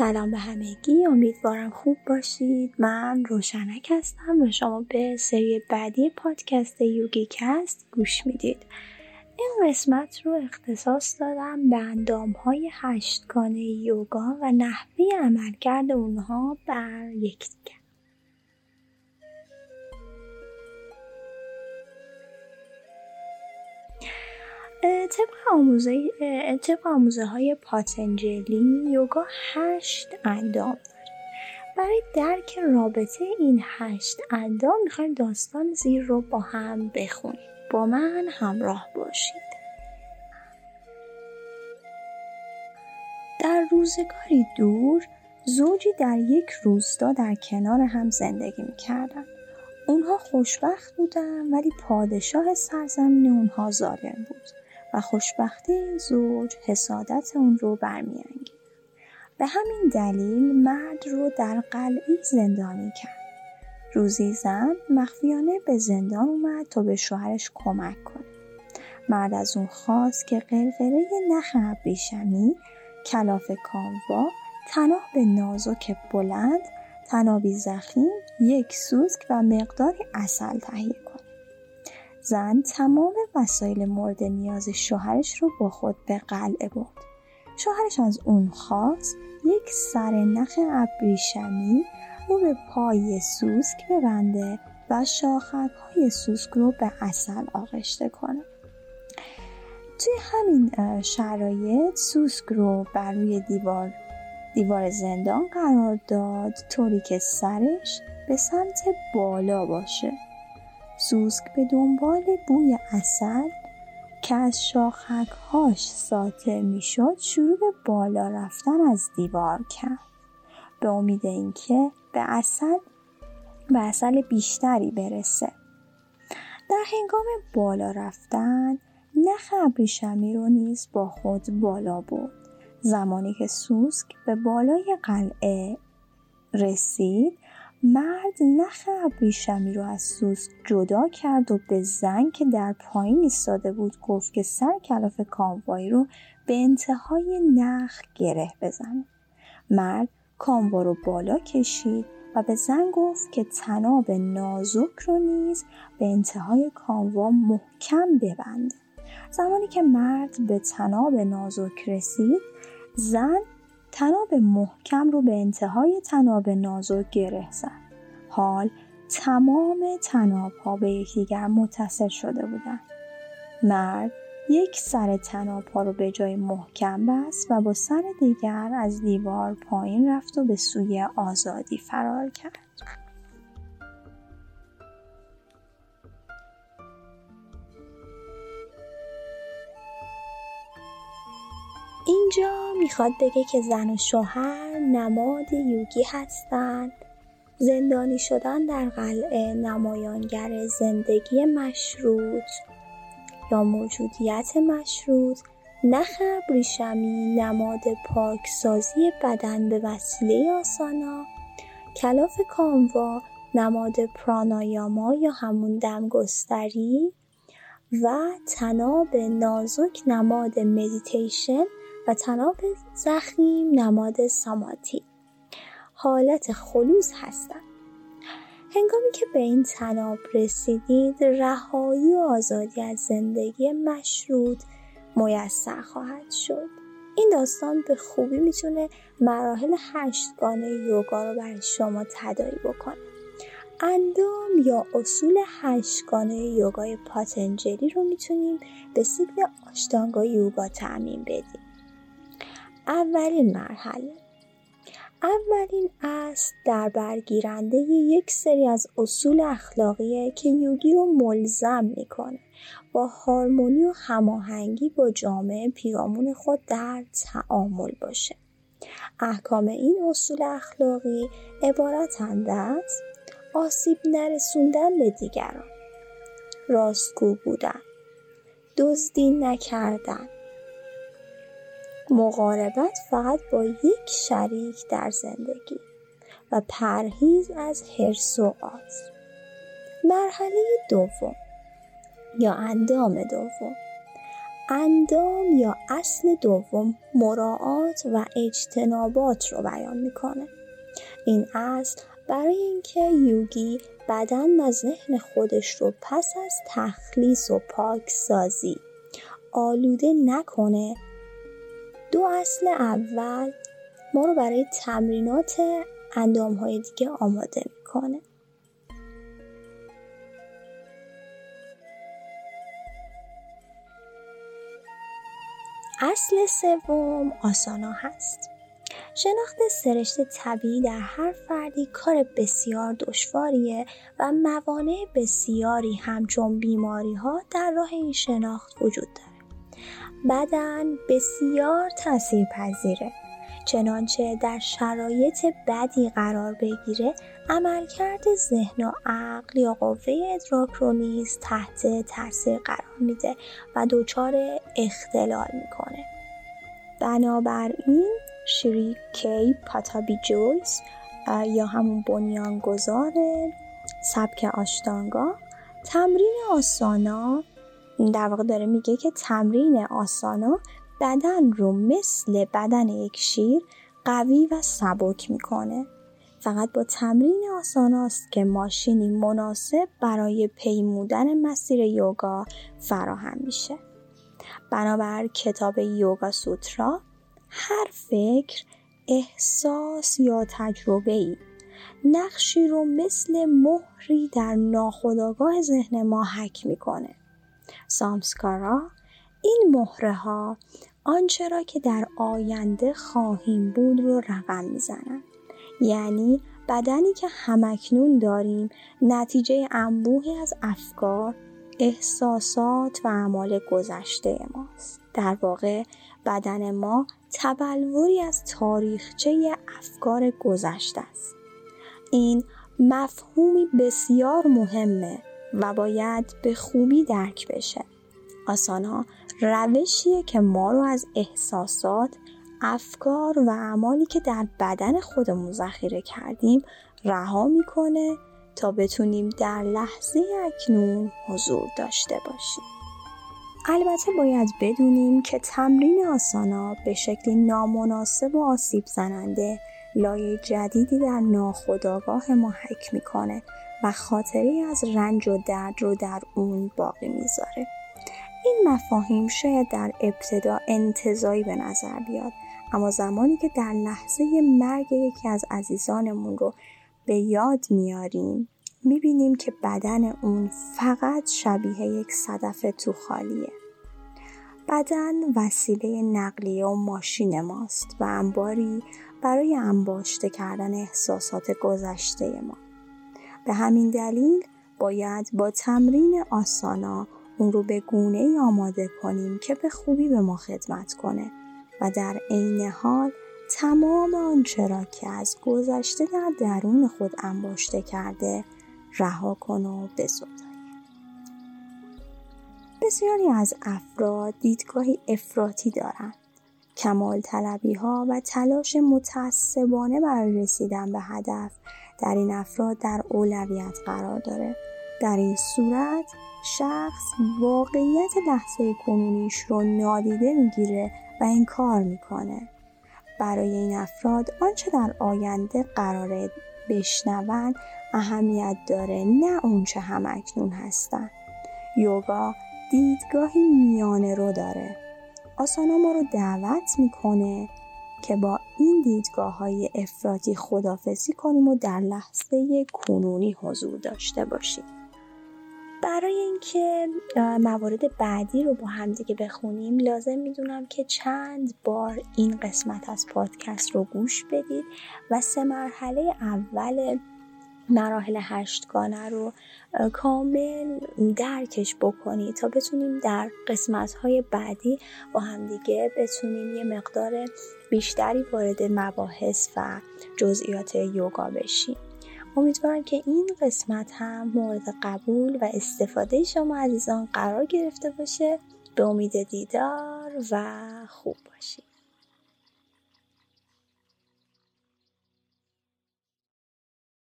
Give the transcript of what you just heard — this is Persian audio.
سلام به همگی. امیدوارم خوب باشید. من روشنک هستم و شما به سری بعدی پادکست یوگی کست گوش می‌دید. این قسمت رو اختصاص دادم به اندام های هشتگانه یوگا و نحوه عملکرد اونها بر یکدیگر. طبق آموزه, طبق آموزه های پاتنجلی یوگا هشت اندام برای درک رابطه این هشت اندام می‌خوایم داستان زیر رو با هم بخونیم. با من همراه باشید. در روزگاری دور زوجی در یک روستا در کنار هم زندگی می‌کردن اونها خوشبخت بودن ولی پادشاه سرزمین اونها ظالم و خوشبختی زوج حسادت اون رو برمیانگید به همین دلیل مرد رو در قلعه زندانی کرد. روزی زن مخفیانه به زندان اومد تا به شوهرش کمک کنه. مرد از اون خواست که قلقله نخ ابریشمی کلاف کاموا تناب نازک بلند تنابی زخیم یک سوسک و مقداری اصل تهیه کنه زن تمام وسایل مورد نیاز شوهرش رو با خود به قلعه برد. شوهرش از اون خواست یک سر نخ ابریشمی رو به پای سوسک ببنده و شاخک های سوسک رو به اصل آغشته کنه. توی همین شرایط سوسک رو بر روی دیوار دیوار زندان قرار داد طوری که سرش به سمت بالا باشه سوسک به دنبال بوی اصل که از شاخکهاش ساطع می‌شد شروع به بالا رفتن از دیوار کرد. به امید اینکه به اصل به اصل بیشتری برسه. در هنگام بالا رفتن نخ ابریشمی رو نیز با خود بالا برد. زمانی که سوسک به بالای قلعه رسید مرد نخ ابریشمی رو از سوسک جدا کرد و به زن که در پایین ایستاده بود گفت که سر کلاف کاموایی رو به انتهای نخ گره بزنه مرد کاموا رو بالا کشید و به زن گفت که تناب نازک رو نیز به انتهای کاموا محکم ببنده زمانی که مرد به تناب نازک رسید زن تناب محکم رو به انتهای تناب نازک گره زد. حال تمام تناب ها به یکدیگر متصل شده بودند. مرد یک سر تناب ها رو به جای محکم بست و با سر دیگر از دیوار پایین رفت و به سوی آزادی فرار کرد. اینجا می‌خواد بگه که زن و شوهر نماد یوگی هستند. زندانی شدن در قلعه نمایانگر زندگی مشروط یا موجودیت مشروط نخ ابریشمی نماد پاکسازی بدن به وسیله آسانا کلاف کاموا نماد پرانایاما یا همون دمگستری و تناب نازک نماد مدیتیشن و تناب زخیم نماد ساماتی. حالت خلوص هستند هنگامی که به این تناب رسیدید رهایی و آزادی از زندگی مشروط میسر خواهد شد. این داستان به خوبی می‌تونه مراحل هشتگانه یوگا رو برای شما تدایی بکنه. اندام یا اصول هشتگانه یوگای پاتنجلی رو می‌تونیم به سیکل آشتانگا یوگا تعمین بدیم. اولین مرحله. اولین اصل در برگیرنده یک سری از اصول اخلاقیه که یوگی رو ملزم می‌کنه. با هارمونی و هماهنگی با جامعه پیرامون خود در تعامل باشه. احکام این اصول اخلاقی عبارتند از آسیب نرسوندن به دیگران راستگو بودن دزدی نکردن مقاربت فقط با یک شریک در زندگی و پرهیز از حرس و آز مرحله دوم یا اندام دوم. اندام یا اصل دوم مراعات و اجتنابات رو بیان می‌کنه. این اصل برای اینکه یوگی بدن و ذهن خودش رو پس از تخلیص و پاکسازی آلوده نکنه دو اصل اول ما رو برای تمرینات اندام های دیگه آماده می‌کنه اصل سوم آسانا هست شناخت سرشت طبیعی در هر فردی کار بسیار دشواریه و موانع بسیاری همچون بیماری ها در راه این شناخت وجود داره. بدن بسیار تاثیر پذیره چنانچه در شرایط بدی قرار بگیره عملکرد ذهن و عقل یا قوه ادراک رو نیز تحت تاثیر قرار میده و دچار اختلال می‌کنه. بنابراین شری کی پاتابی جویس یا همون بنیانگذار سبک آشتانگا تمرین آسانا در واقع داره میگه که تمرین آسانا بدن رو مثل بدن یک شیر قوی و سبک می‌کنه. فقط با تمرین آساناست که ماشینی مناسب برای پیمودن مسیر یوگا فراهم میشه. بنابر کتاب یوگا سوترا هر فکر احساس یا تجربه ای نقشی رو مثل مهری در ناخودآگاه ذهن ما حک می‌کنه. سامسکارا این مهره ها آنچه را که در آینده خواهیم بود رو رقم می‌زنند. یعنی بدنی که همکنون داریم نتیجه انبوهی از افکار احساسات و اعمال گذشته ماست. در واقع بدن ما تبلوری از تاریخچه افکار گذشته است. این مفهومی بسیار مهمه و باید به خوبی درک بشه. آسانا روشیه که ما رو از احساسات افکار و اعمالی که در بدن خودمون ذخیره کردیم رها می‌کنه تا بتونیم در لحظه اکنون حضور داشته باشیم. البته باید بدونیم که تمرین آسانا به شکلی نامناسب و آسیب زننده لایه جدیدی در ناخودآگاه ما حک می‌کنه و خاطری از رنج و درد رو در اون باقی می‌ذاره. این مفاهیم شاید در ابتدا انتظایی به نظر بیاد اما زمانی که در لحظه مرگ یکی از عزیزانمون رو به یاد میاریم می‌بینیم که بدن اون فقط شبیه یک صدف تو خالیه. بدن وسیله نقلیه و ماشین ماست و انباری برای انباشته کردن احساسات گذشته ما. به همین دلیل باید با تمرین آسانا اون رو به گونه ای آماده کنیم که به خوبی به ما خدمت کنه و در عین حال تمام آنچه را که از گذشته در درون خود انباشته کرده رها کن و بسوزای بسیاری از افراد دیدگاهی افراطی دارند. کمال طلبی ها و تلاش متعصبانه برای رسیدن به هدف در این افراد در اولویت قرار داره. در این صورت شخص واقعیت لحظه کنونیش رو نادیده می‌گیره و این کار می‌کنه. برای این افراد آنچه در آینده قراره بشنوند اهمیت داره نه اونچه هم اکنون هستن. یوگا دیدگاهی میانه رو داره. آسانا ما رو دعوت می‌کنه که با این دیدگاه های افراطی خدافزی کنیم و در لحظه کنونی حضور داشته باشیم. برای اینکه موارد بعدی رو با همدیگه بخونیم لازم می‌دونم که چند بار این قسمت از پادکست رو گوش بدید و سه مرحله اول مراحل هشتگانه رو کامل درکش بکنید تا بتونیم در قسمت های بعدی با همدیگه بتونیم یه مقدار بیشتری وارد مباحث و جزئیات یوگا بشیم. امیدوارم که این قسمت هم مورد قبول و استفاده شما عزیزان قرار گرفته باشه. به امید دیدار و خوب.